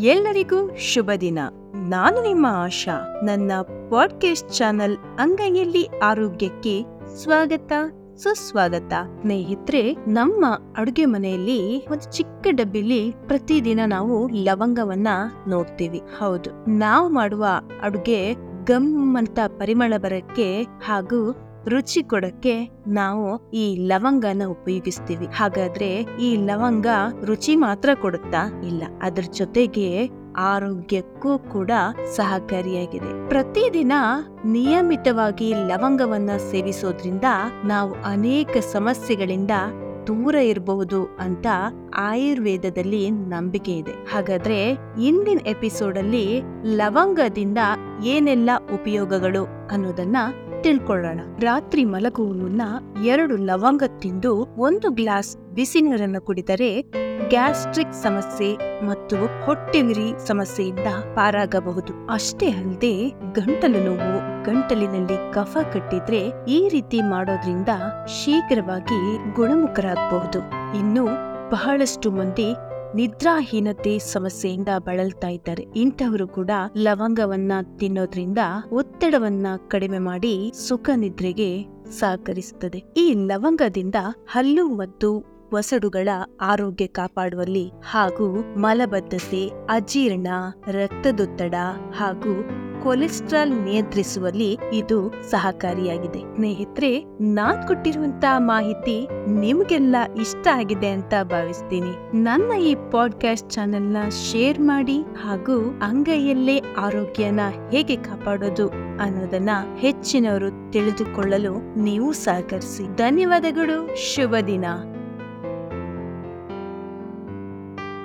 ಎಲ್ಲರಿಗೂ ಶುಭ ದಿನ. ನಾನು ನಿಮ್ಮ ಆಶಾ. ನನ್ನ ಪಾಡ್ಕಾಸ್ಟ್ ಚಾನಲ್ ಅಂಗೈಯಲ್ಲಿ ಆರೋಗ್ಯಕ್ಕೆ ಸ್ವಾಗತ, ಸುಸ್ವಾಗತ. ಸ್ನೇಹಿತರೆ, ನಮ್ಮ ಅಡುಗೆ ಮನೆಯಲ್ಲಿ ಒಂದು ಚಿಕ್ಕ ಡಬ್ಬಿಲಿ ಪ್ರತಿದಿನ ನಾವು ಲವಂಗವನ್ನ ನೋಡ್ತೀವಿ. ಹೌದು. ನಾವು ಮಾಡುವ ಅಡುಗೆ ಗಮ್ ಅಂತ ಪರಿಮಳ ಬರಕ್ಕೆ ಹಾಗೂ ರುಚಿ ಕೊಡಕ್ಕೆ ನಾವು ಈ ಲವಂಗನ ಉಪಯೋಗಿಸ್ತೀವಿ. ಹಾಗಾದ್ರೆ ಈ ಲವಂಗ ರುಚಿ ಮಾತ್ರ ಕೊಡುತ್ತಾ ಇಲ್ಲ. ಅದ್ರ ಜೊತೆಗೆ ಆರೋಗ್ಯಕ್ಕೂ ಕೂಡ ಸಹಕಾರಿಯಾಗಿದೆ. ಪ್ರತಿದಿನ ನಿಯಮಿತವಾಗಿ ಲವಂಗವನ್ನ ಸೇವಿಸೋದ್ರಿಂದ ನಾವು ಅನೇಕ ಸಮಸ್ಯೆಗಳಿಂದ ದೂರ ಇರಬಹುದು ಅಂತ ಆಯುರ್ವೇದದಲ್ಲಿ ನಂಬಿಕೆ ಇದೆ. ಹಾಗಾದ್ರೆ ಇಂದಿನ ಎಪಿಸೋಡ್ ಅಲ್ಲಿ ಲವಂಗದಿಂದ ಏನೆಲ್ಲ ಉಪಯೋಗಗಳು ಅನ್ನೋದನ್ನ ತಿಳ್ಕೊಳ್ಳೋಣ. ರಾತ್ರಿ ಮಲಗುವ ಮುನ್ನ ಎರಡು ಲವಂಗ ತಿಂದು ಒಂದು ಗ್ಲಾಸ್ ಬಿಸಿ ನೀರನ್ನು ಕುಡಿದರೆ ಗ್ಯಾಸ್ಟ್ರಿಕ್ ಸಮಸ್ಯೆ ಮತ್ತು ಹೊಟ್ಟೆವಿರಿ ಸಮಸ್ಯೆಯಿಂದ ಪಾರಾಗಬಹುದು. ಅಷ್ಟೇ ಅಲ್ಲದೆ ಗಂಟಲು ನೋವು, ಗಂಟಲಿನಲ್ಲಿ ಕಫ ಕಟ್ಟಿದ್ರೆ ಈ ರೀತಿ ಮಾಡೋದ್ರಿಂದ ಶೀಘ್ರವಾಗಿ ಗುಣಮುಖರಾಗಬಹುದು. ಇನ್ನು ಬಹಳಷ್ಟು ಮಂದಿ ನಿದ್ರಾಹೀನತೆ ಸಮಸ್ಯೆಯಿಂದ ಬಳಲ್ತಾ ಇದ್ದಾರೆ. ಇಂಥವರು ಕೂಡ ಲವಂಗವನ್ನ ತಿನ್ನೋದ್ರಿಂದ ಒತ್ತಡವನ್ನ ಕಡಿಮೆ ಮಾಡಿ ಸುಖ ನಿದ್ರೆಗೆ ಸಹಕರಿಸುತ್ತದೆ. ಈ ಲವಂಗದಿಂದ ಹಲ್ಲು ಮತ್ತು ವಸಡುಗಳ ಆರೋಗ್ಯ ಕಾಪಾಡುವಲ್ಲಿ ಹಾಗೂ ಮಲಬದ್ಧತೆ, ಅಜೀರ್ಣ, ರಕ್ತದೊತ್ತಡ ಹಾಗೂ ಕೊಲೆಸ್ಟ್ರಾಲ್ ನಿಯಂತ್ರಿಸುವಲ್ಲಿ ಇದು ಸಹಕಾರಿಯಾಗಿದೆ. ಸ್ನೇಹಿತರೆ, ನಾನ್ ಕೊಟ್ಟಿರುವಂತಹ ಮಾಹಿತಿ ನಿಮ್ಗೆಲ್ಲ ಇಷ್ಟ ಆಗಿದೆ ಅಂತ ಭಾವಿಸ್ತೀನಿ. ನನ್ನ ಈ ಪಾಡ್ಕಾಸ್ಟ್ ಚಾನೆಲ್ನ ಶೇರ್ ಮಾಡಿ ಹಾಗೂ ಅಂಗೈಯಲ್ಲೇ ಆರೋಗ್ಯನ ಹೇಗೆ ಕಾಪಾಡೋದು ಅನ್ನೋದನ್ನ ಹೆಚ್ಚಿನವರು ತಿಳಿದುಕೊಳ್ಳಲು ನೀವು ಸಹಕರಿಸಿ. ಧನ್ಯವಾದಗಳು, ಶುಭ ದಿನ.